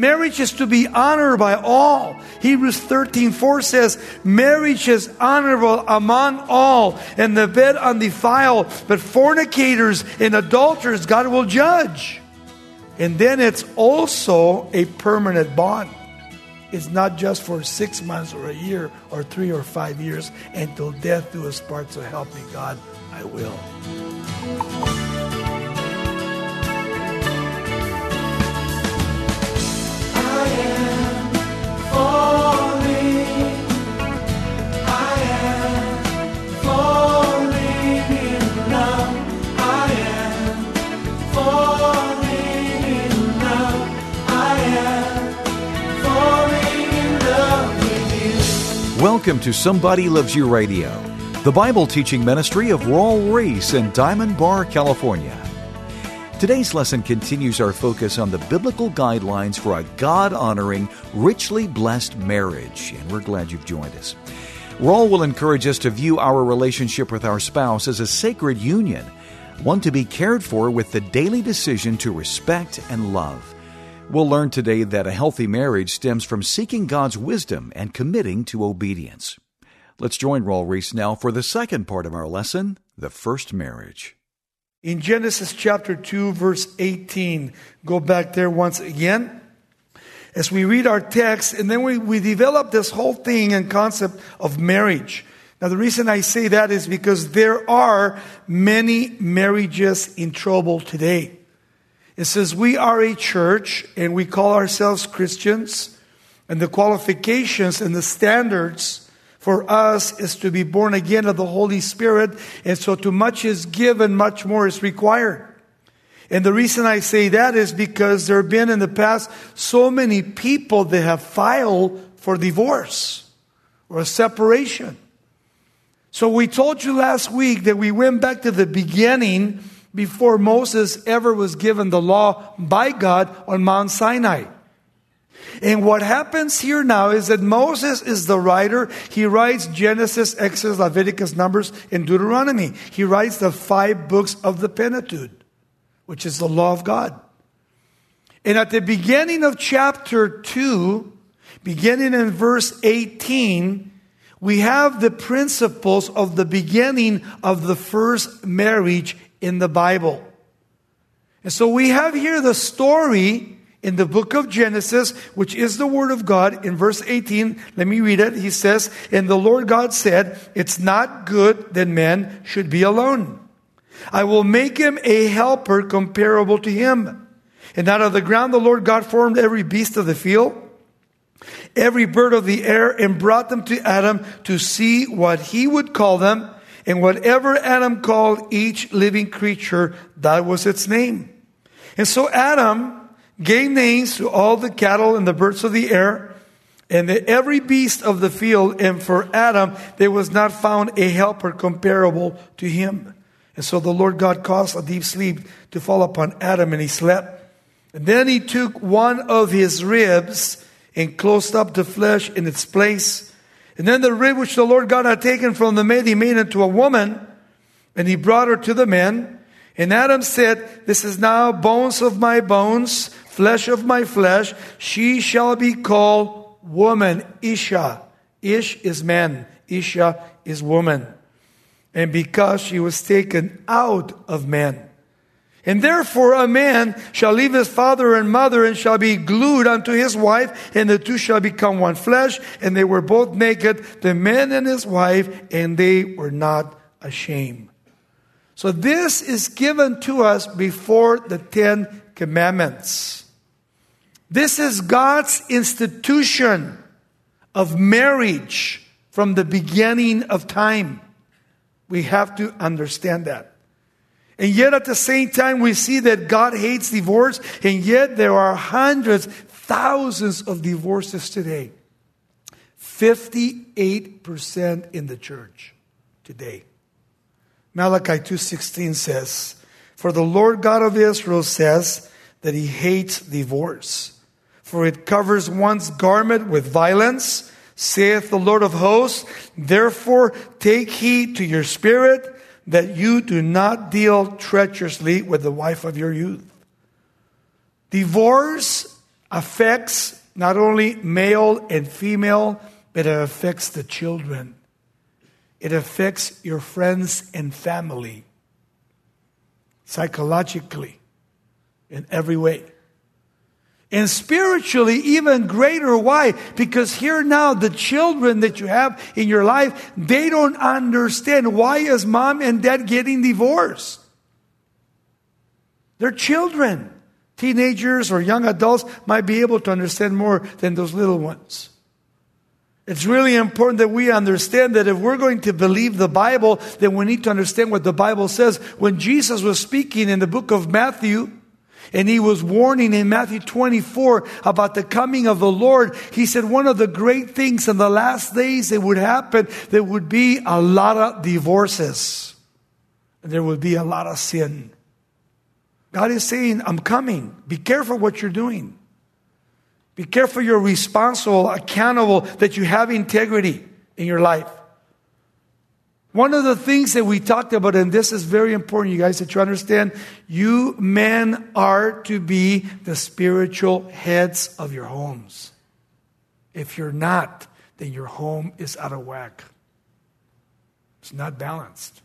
Marriage is to be honored by all. Hebrews 13 4 says, Marriage is honorable among all, and the bed undefiled, but fornicators and adulterers God will judge. And then it's also a permanent bond. It's not just for six months or a year or three or five years until death do us part. So help me, God, I will. Welcome to Somebody Loves You Radio, the Bible teaching ministry of Raul Ries in Diamond Bar, California. Today's lesson continues our focus on the biblical guidelines for a God honoring, richly blessed marriage, and we're glad you've joined us. Raul will encourage us to view our relationship with our spouse as a sacred union, one to be cared for with the daily decision to respect and love. We'll learn today that a healthy marriage stems from seeking God's wisdom and committing to obedience. Let's join Raul Ries now for the second part of our lesson the first marriage. In Genesis chapter 2, verse 18, go back there once again. As we read our text, and then we, we develop this whole thing and concept of marriage. Now, the reason I say that is because there are many marriages in trouble today. It says, We are a church and we call ourselves Christians, and the qualifications and the standards for us is to be born again of the Holy Spirit, and so too much is given, much more is required. And the reason I say that is because there have been in the past so many people that have filed for divorce or separation. So we told you last week that we went back to the beginning before Moses ever was given the law by God on Mount Sinai. And what happens here now is that Moses is the writer. He writes Genesis, Exodus, Leviticus, Numbers, and Deuteronomy. He writes the five books of the Pentateuch, which is the law of God. And at the beginning of chapter 2, beginning in verse 18, we have the principles of the beginning of the first marriage in the Bible. And so we have here the story in the book of Genesis, which is the Word of God, in verse 18. Let me read it. He says, And the Lord God said, It's not good that man should be alone. I will make him a helper comparable to him. And out of the ground the Lord God formed every beast of the field, every bird of the air, and brought them to Adam to see what he would call them. And whatever Adam called each living creature, that was its name. And so Adam gave names to all the cattle and the birds of the air and the, every beast of the field. And for Adam, there was not found a helper comparable to him. And so the Lord God caused a deep sleep to fall upon Adam and he slept. And then he took one of his ribs and closed up the flesh in its place. And then the rib which the Lord God had taken from the maid, he made into a woman, and he brought her to the men. And Adam said, This is now bones of my bones, flesh of my flesh. She shall be called woman, Isha. Ish is man, Isha is woman. And because she was taken out of man. And therefore a man shall leave his father and mother and shall be glued unto his wife, and the two shall become one flesh. And they were both naked, the man and his wife, and they were not ashamed. So this is given to us before the Ten Commandments. This is God's institution of marriage from the beginning of time. We have to understand that. And yet at the same time, we see that God hates divorce, and yet there are hundreds, thousands of divorces today. 58% in the church today. Malachi 2:16 says, "For the Lord God of Israel says that he hates divorce, for it covers one's garment with violence, saith the Lord of hosts. Therefore take heed to your spirit, that you do not deal treacherously with the wife of your youth. Divorce affects not only male and female, but it affects the children. It affects your friends and family psychologically in every way. And spiritually, even greater. Why? Because here now, the children that you have in your life, they don't understand why is mom and dad getting divorced? They're children. Teenagers or young adults might be able to understand more than those little ones. It's really important that we understand that if we're going to believe the Bible, then we need to understand what the Bible says. When Jesus was speaking in the book of Matthew, and he was warning in Matthew 24 about the coming of the Lord. He said one of the great things in the last days that would happen, there would be a lot of divorces. And there would be a lot of sin. God is saying, I'm coming. Be careful what you're doing. Be careful you're responsible, accountable, that you have integrity in your life. One of the things that we talked about, and this is very important, you guys, that you understand, you men are to be the spiritual heads of your homes. If you're not, then your home is out of whack. It's not balanced.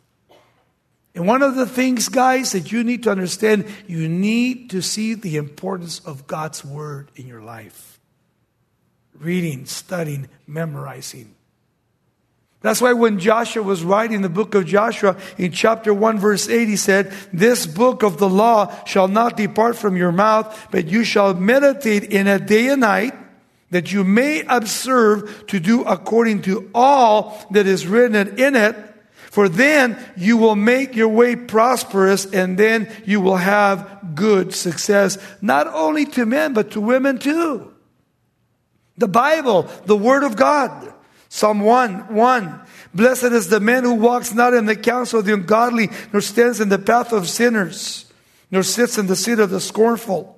And one of the things, guys, that you need to understand, you need to see the importance of God's Word in your life. Reading, studying, memorizing. That's why when Joshua was writing the book of Joshua in chapter 1 verse 8, he said, This book of the law shall not depart from your mouth, but you shall meditate in it day and night, that you may observe to do according to all that is written in it. For then you will make your way prosperous and then you will have good success, not only to men, but to women too. The Bible, the Word of God. Psalm 1 1. Blessed is the man who walks not in the counsel of the ungodly, nor stands in the path of sinners, nor sits in the seat of the scornful.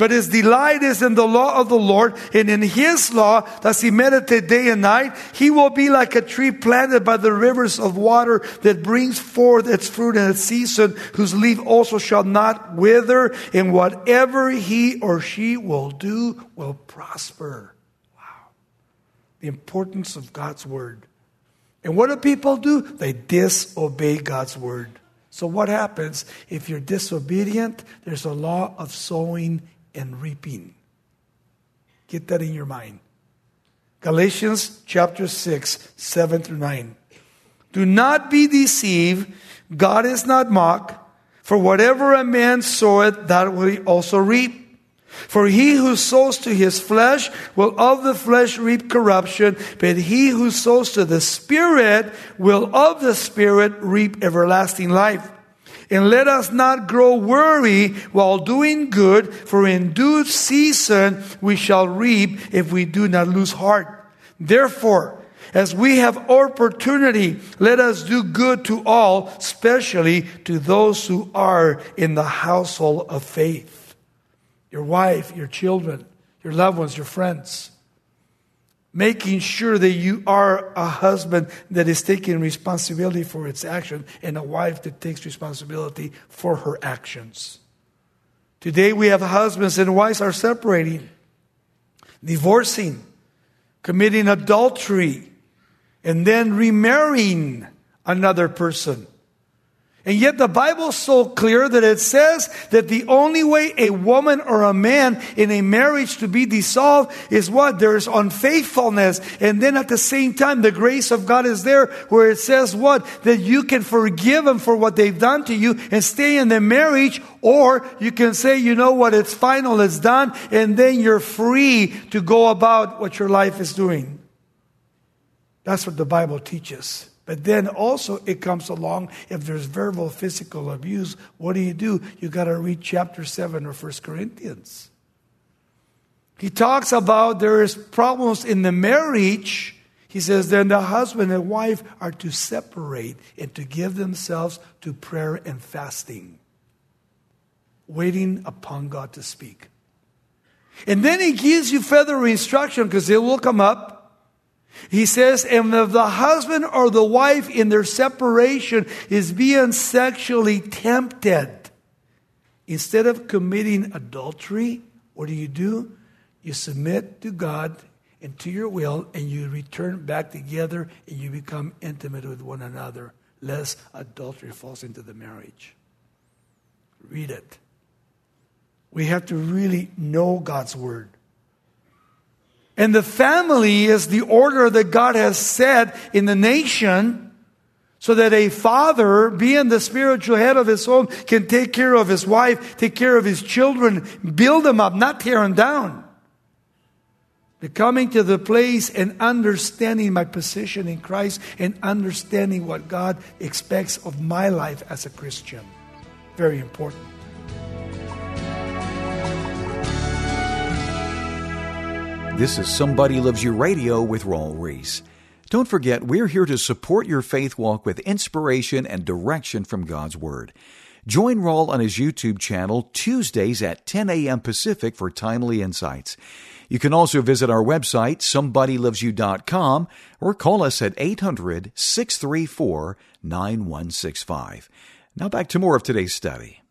But his delight is in the law of the Lord, and in his law does he meditate day and night. He will be like a tree planted by the rivers of water that brings forth its fruit in its season, whose leaf also shall not wither, and whatever he or she will do will prosper Wow. the importance of God's word. And what do people do? They disobey God's word. So, what happens if you're disobedient? There's a law of sowing and reaping. Get that in your mind. Galatians chapter 6, 7 through 9. Do not be deceived. God is not mocked. For whatever a man soweth, that will he also reap. For he who sows to his flesh will of the flesh reap corruption, but he who sows to the Spirit will of the Spirit reap everlasting life. And let us not grow weary while doing good, for in due season we shall reap if we do not lose heart. Therefore, as we have opportunity, let us do good to all, especially to those who are in the household of faith your wife, your children, your loved ones, your friends. Making sure that you are a husband that is taking responsibility for its action and a wife that takes responsibility for her actions. Today we have husbands and wives are separating, divorcing, committing adultery, and then remarrying another person. And yet the Bible's so clear that it says that the only way a woman or a man in a marriage to be dissolved is what? There is unfaithfulness. And then at the same time, the grace of God is there where it says what? That you can forgive them for what they've done to you and stay in the marriage. Or you can say, you know what? It's final. It's done. And then you're free to go about what your life is doing. That's what the Bible teaches. But then also it comes along if there's verbal, physical abuse, what do you do? You got to read chapter 7 of First Corinthians. He talks about there is problems in the marriage. He says then the husband and wife are to separate and to give themselves to prayer and fasting, waiting upon God to speak. And then he gives you further instruction because it will come up he says, and if the husband or the wife in their separation is being sexually tempted, instead of committing adultery, what do you do? you submit to God and to your will, and you return back together and you become intimate with one another, lest adultery falls into the marriage. Read it. We have to really know God's word. And the family is the order that God has set in the nation so that a father, being the spiritual head of his home, can take care of his wife, take care of his children, build them up, not tear them down. The coming to the place and understanding my position in Christ and understanding what God expects of my life as a Christian. Very important. This is Somebody Loves You Radio with Raul Ries. Don't forget, we're here to support your faith walk with inspiration and direction from God's Word. Join Raul on his YouTube channel Tuesdays at 10 a.m. Pacific for timely insights. You can also visit our website, somebodylovesyou.com, or call us at 800 634 9165. Now back to more of today's study.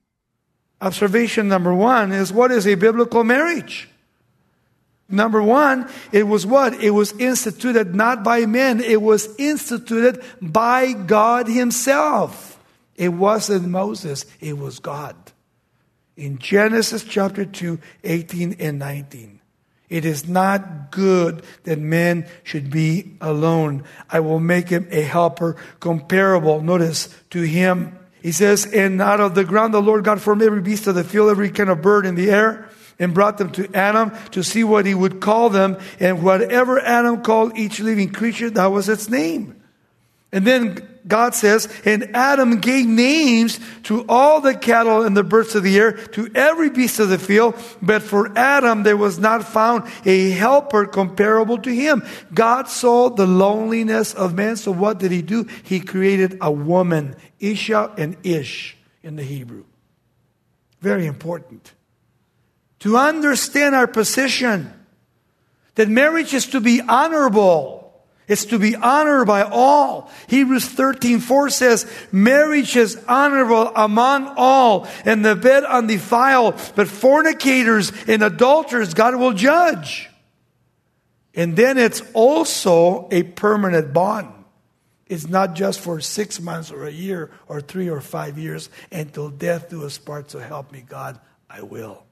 Observation number one is what is a biblical marriage? Number one, it was what? It was instituted not by men, it was instituted by God Himself. It wasn't Moses, it was God. In Genesis chapter 2, 18 and 19. It is not good that men should be alone. I will make him a helper comparable, notice, to him. He says, And out of the ground the Lord God formed every beast of the field, every kind of bird in the air, and brought them to Adam to see what he would call them. And whatever Adam called each living creature, that was its name. And then God says, and Adam gave names to all the cattle and the birds of the air, to every beast of the field. But for Adam, there was not found a helper comparable to him. God saw the loneliness of man. So what did he do? He created a woman, Isha and Ish in the Hebrew. Very important. To understand our position, that marriage is to be honorable it's to be honored by all. Hebrews 13, 4 says, marriage is honorable among all and the bed undefiled, but fornicators and adulterers God will judge. And then it's also a permanent bond. It's not just for six months or a year or three or five years until death do us part. So help me, God, I will.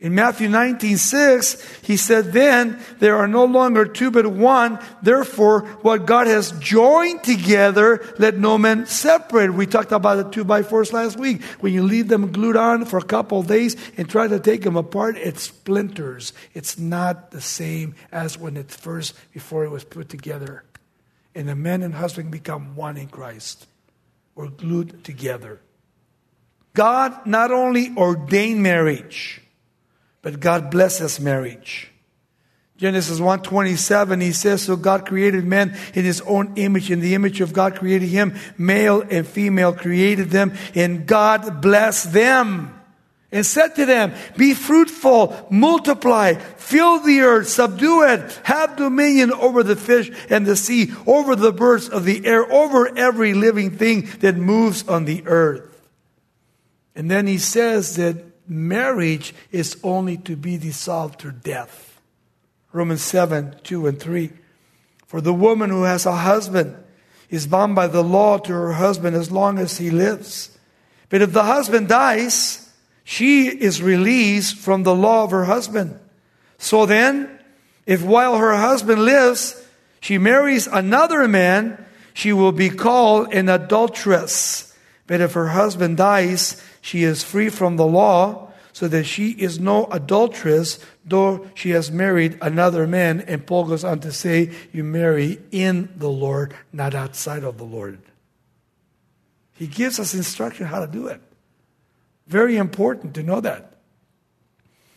In Matthew 19, 6, he said, Then there are no longer two but one. Therefore, what God has joined together, let no man separate. We talked about the two by fours last week. When you leave them glued on for a couple days and try to take them apart, it splinters. It's not the same as when it first, before it was put together. And the man and husband become one in Christ. We're glued together. God not only ordained marriage, but God blesses marriage. Genesis 1:27 he says so God created man in his own image in the image of God created him male and female created them and God blessed them and said to them be fruitful multiply fill the earth subdue it have dominion over the fish and the sea over the birds of the air over every living thing that moves on the earth and then he says that marriage is only to be dissolved through death. Romans 7 2 and 3. For the woman who has a husband is bound by the law to her husband as long as he lives. But if the husband dies, she is released from the law of her husband. So then, if while her husband lives, she marries another man, she will be called an adulteress. But if her husband dies, she is free from the law, so that she is no adulteress, though she has married another man. And Paul goes on to say, You marry in the Lord, not outside of the Lord. He gives us instruction how to do it. Very important to know that.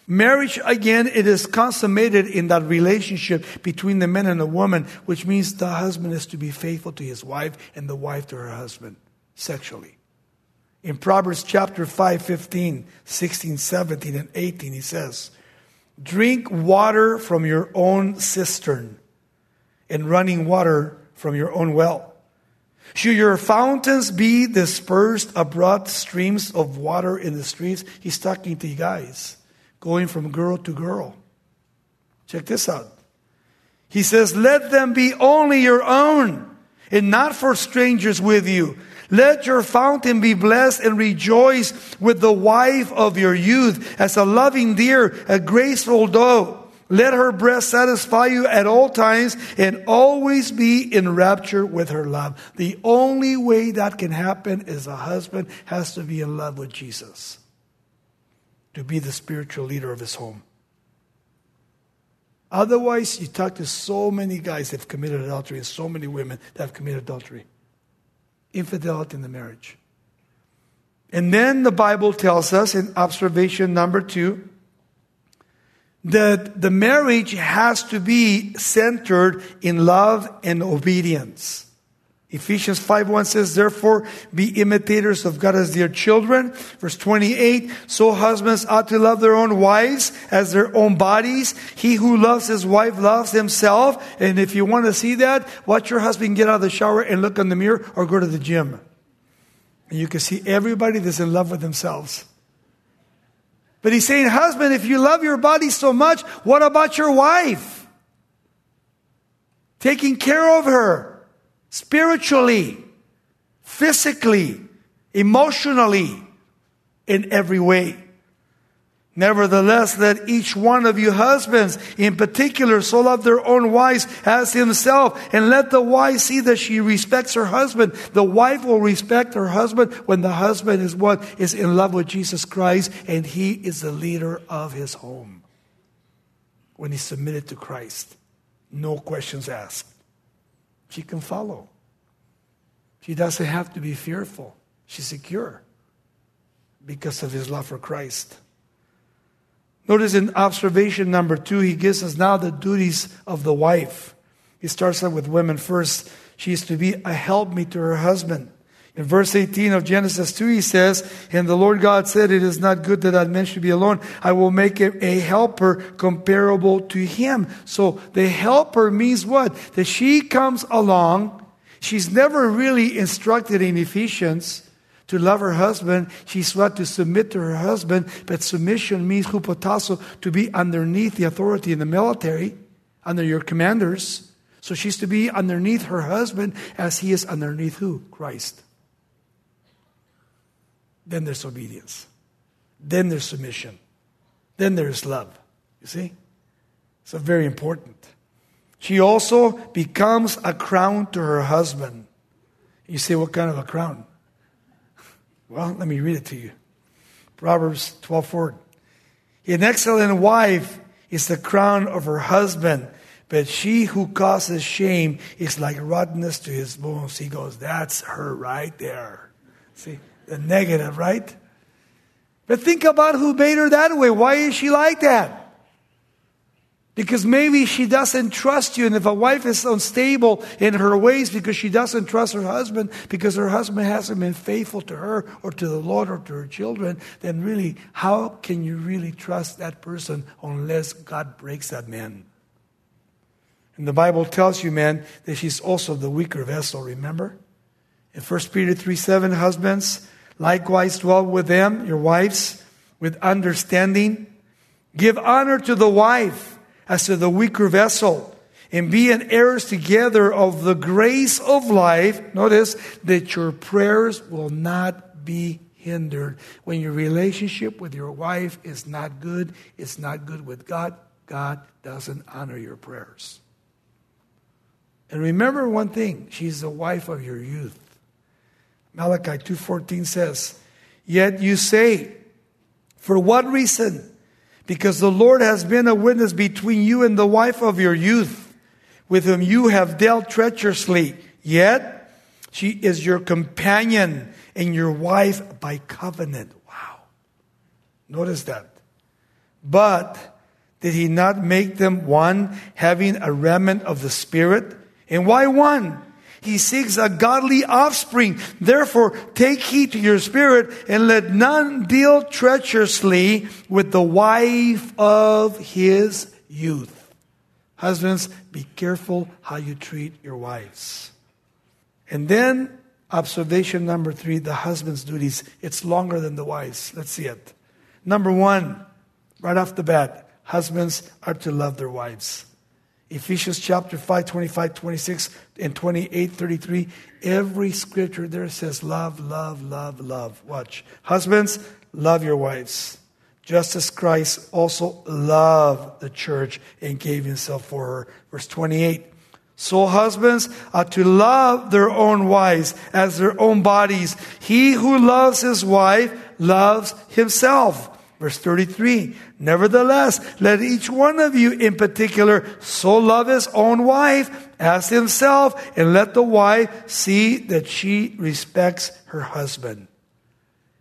Marriage, again, it is consummated in that relationship between the man and the woman, which means the husband is to be faithful to his wife and the wife to her husband sexually. In Proverbs chapter 5, 15, 16, 17, and 18, he says, Drink water from your own cistern and running water from your own well. Should your fountains be dispersed abroad streams of water in the streets? He's talking to you guys, going from girl to girl. Check this out. He says, Let them be only your own and not for strangers with you. Let your fountain be blessed and rejoice with the wife of your youth as a loving deer, a graceful doe. Let her breast satisfy you at all times and always be in rapture with her love. The only way that can happen is a husband has to be in love with Jesus to be the spiritual leader of his home. Otherwise, you talk to so many guys that have committed adultery and so many women that have committed adultery. Infidelity in the marriage. And then the Bible tells us in observation number two that the marriage has to be centered in love and obedience. Ephesians 5 1 says, Therefore, be imitators of God as dear children. Verse 28 So husbands ought to love their own wives as their own bodies. He who loves his wife loves himself. And if you want to see that, watch your husband get out of the shower and look in the mirror or go to the gym. And you can see everybody that's in love with themselves. But he's saying, Husband, if you love your body so much, what about your wife? Taking care of her spiritually, physically, emotionally, in every way. Nevertheless, let each one of you husbands in particular so love their own wives as himself, and let the wife see that she respects her husband. The wife will respect her husband when the husband is what? Is in love with Jesus Christ, and he is the leader of his home. When he's submitted to Christ, no questions asked she can follow. She doesn't have to be fearful. She's secure because of his love for Christ. Notice in observation number two, he gives us now the duties of the wife. He starts out with women first. She is to be a helpmeet to her husband. In verse 18 of Genesis 2, he says, And the Lord God said, It is not good that man should be alone. I will make a helper comparable to him. So the helper means what? That she comes along. She's never really instructed in Ephesians to love her husband. She's what? To submit to her husband. But submission means hupotasso, to be underneath the authority in the military, under your commanders. So she's to be underneath her husband as he is underneath who? Christ. Then there's obedience. Then there's submission. Then there's love. You see? So very important. She also becomes a crown to her husband. You say, what kind of a crown? Well, let me read it to you. Proverbs 12 4. An excellent wife is the crown of her husband, but she who causes shame is like rottenness to his bones. He goes, That's her right there. See? The negative, right? But think about who made her that way. Why is she like that? Because maybe she doesn't trust you. And if a wife is unstable in her ways because she doesn't trust her husband, because her husband hasn't been faithful to her or to the Lord or to her children, then really, how can you really trust that person unless God breaks that man? And the Bible tells you, man, that she's also the weaker vessel, remember? In 1 Peter 3 7, husbands, Likewise, dwell with them, your wives, with understanding. Give honor to the wife as to the weaker vessel, and be in heirs together of the grace of life. Notice that your prayers will not be hindered. When your relationship with your wife is not good, it's not good with God, God doesn't honor your prayers. And remember one thing she's the wife of your youth. Malachi 2:14 says, "Yet you say, for what reason? Because the Lord has been a witness between you and the wife of your youth, with whom you have dealt treacherously. Yet she is your companion and your wife by covenant." Wow. Notice that. But did he not make them one, having a remnant of the Spirit? And why one? He seeks a godly offspring. Therefore, take heed to your spirit and let none deal treacherously with the wife of his youth. Husbands, be careful how you treat your wives. And then, observation number three the husband's duties. It's longer than the wives. Let's see it. Number one, right off the bat, husbands are to love their wives. Ephesians chapter 5, 25, 26, and 28, 33. Every scripture there says love, love, love, love. Watch. Husbands, love your wives. Just as Christ also loved the church and gave himself for her. Verse 28. So husbands are to love their own wives as their own bodies. He who loves his wife loves himself. Verse 33 Nevertheless, let each one of you in particular so love his own wife as himself, and let the wife see that she respects her husband.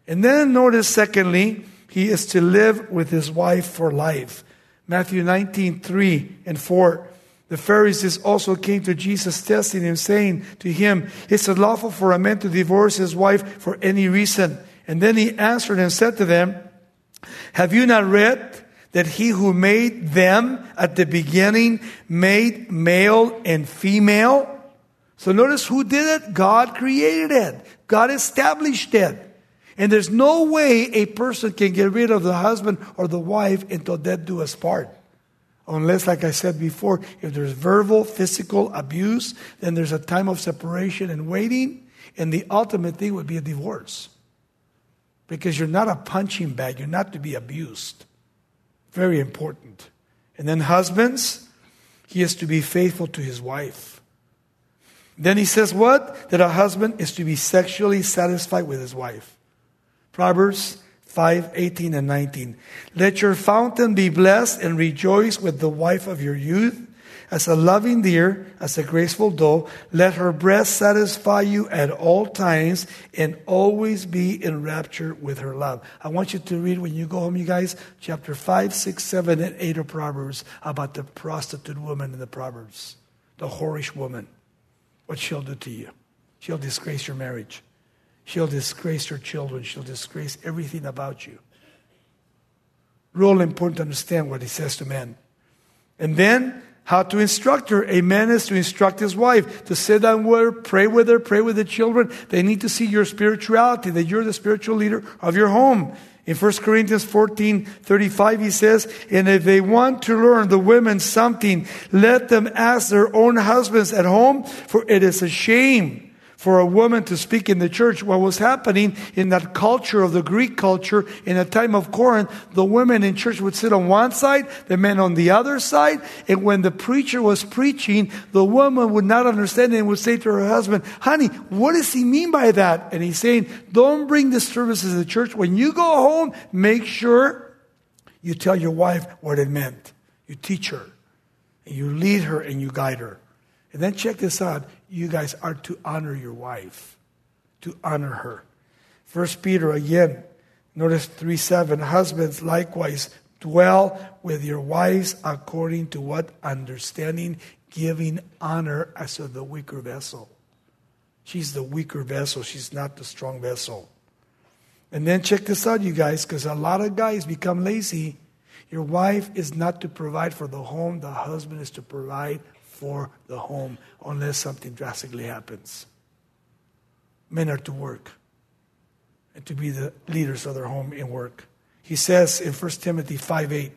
And then notice, secondly, he is to live with his wife for life. Matthew 19 3 and 4. The Pharisees also came to Jesus, testing him, saying to him, Is it lawful for a man to divorce his wife for any reason? And then he answered and said to them, have you not read that he who made them at the beginning made male and female? So notice who did it? God created it. God established it. And there's no way a person can get rid of the husband or the wife until death do us part. Unless, like I said before, if there's verbal, physical abuse, then there's a time of separation and waiting, and the ultimate thing would be a divorce because you're not a punching bag. You're not to be abused. Very important. And then, husbands, he is to be faithful to his wife. Then he says, what? That a husband is to be sexually satisfied with his wife. Proverbs 5 18 and 19. Let your fountain be blessed and rejoice with the wife of your youth as a loving deer, as a graceful doe. Let her breast satisfy you at all times and always be in rapture with her love. I want you to read when you go home, you guys, chapter 5, 6, 7, and 8 of Proverbs about the prostitute woman in the Proverbs, the whorish woman. What she'll do to you. She'll disgrace your marriage. She'll disgrace your children. She'll disgrace everything about you. Real important to understand what he says to men. And then how to instruct her. A man is to instruct his wife, to sit down with her, pray with her, pray with the children. They need to see your spirituality, that you're the spiritual leader of your home. In 1 Corinthians 14 35, he says, And if they want to learn the women something, let them ask their own husbands at home, for it is a shame for a woman to speak in the church. What was happening in that culture of the Greek culture in the time of Corinth, the women in church would sit on one side, the men on the other side. And when the preacher was preaching, the woman would not understand and would say to her husband, honey, what does he mean by that? And he's saying, don't bring disturbances to the church. When you go home, make sure you tell your wife what it meant. You teach her, and you lead her, and you guide her. And then check this out you guys are to honor your wife, to honor her. First Peter again, notice 3 7. Husbands likewise dwell with your wives according to what understanding, giving honor as of the weaker vessel. She's the weaker vessel, she's not the strong vessel. And then check this out, you guys, because a lot of guys become lazy. Your wife is not to provide for the home, the husband is to provide for the home unless something drastically happens. Men are to work and to be the leaders of their home in work. He says in 1 Timothy 5 8,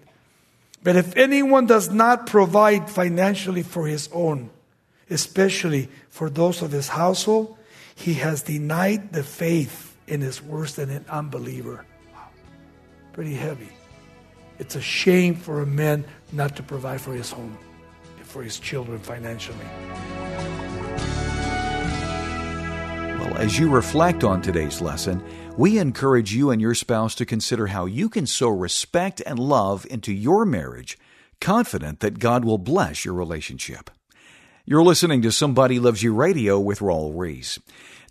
but if anyone does not provide financially for his own, especially for those of his household, he has denied the faith and is worse than an unbeliever. Wow. Pretty heavy. It's a shame for a man not to provide for his home for his children financially. Well, as you reflect on today's lesson, we encourage you and your spouse to consider how you can sow respect and love into your marriage, confident that God will bless your relationship. You're listening to Somebody Loves You Radio with Raul Ries.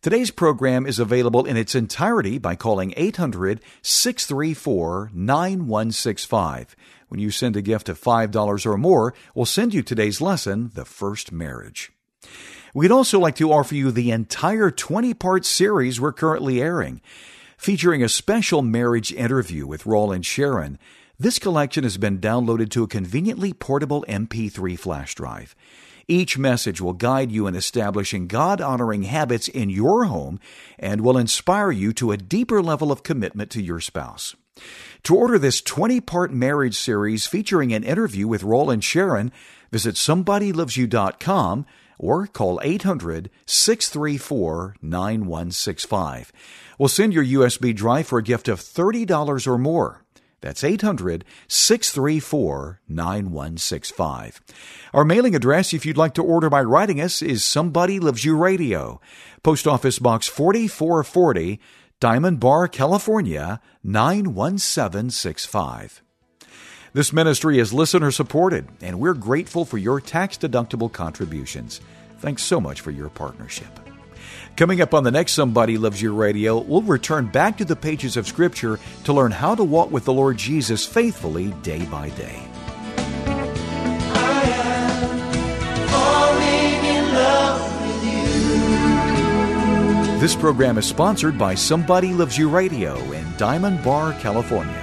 Today's program is available in its entirety by calling 800 634 9165. When you send a gift of $5 or more, we'll send you today's lesson, The First Marriage. We'd also like to offer you the entire 20 part series we're currently airing. Featuring a special marriage interview with Raul and Sharon, this collection has been downloaded to a conveniently portable MP3 flash drive. Each message will guide you in establishing God honoring habits in your home and will inspire you to a deeper level of commitment to your spouse. To order this 20 part marriage series featuring an interview with Raul and Sharon, visit somebodylovesyou.com or call 800 634 9165. We'll send your USB drive for a gift of $30 or more. That's 800 634 9165. Our mailing address, if you'd like to order by writing us, is Somebody Loves You Radio, Post Office Box 4440, Diamond Bar, California 91765. This ministry is listener supported, and we're grateful for your tax deductible contributions. Thanks so much for your partnership. Coming up on the next Somebody Loves You Radio, we'll return back to the pages of Scripture to learn how to walk with the Lord Jesus faithfully day by day. This program is sponsored by Somebody Loves You Radio in Diamond Bar, California.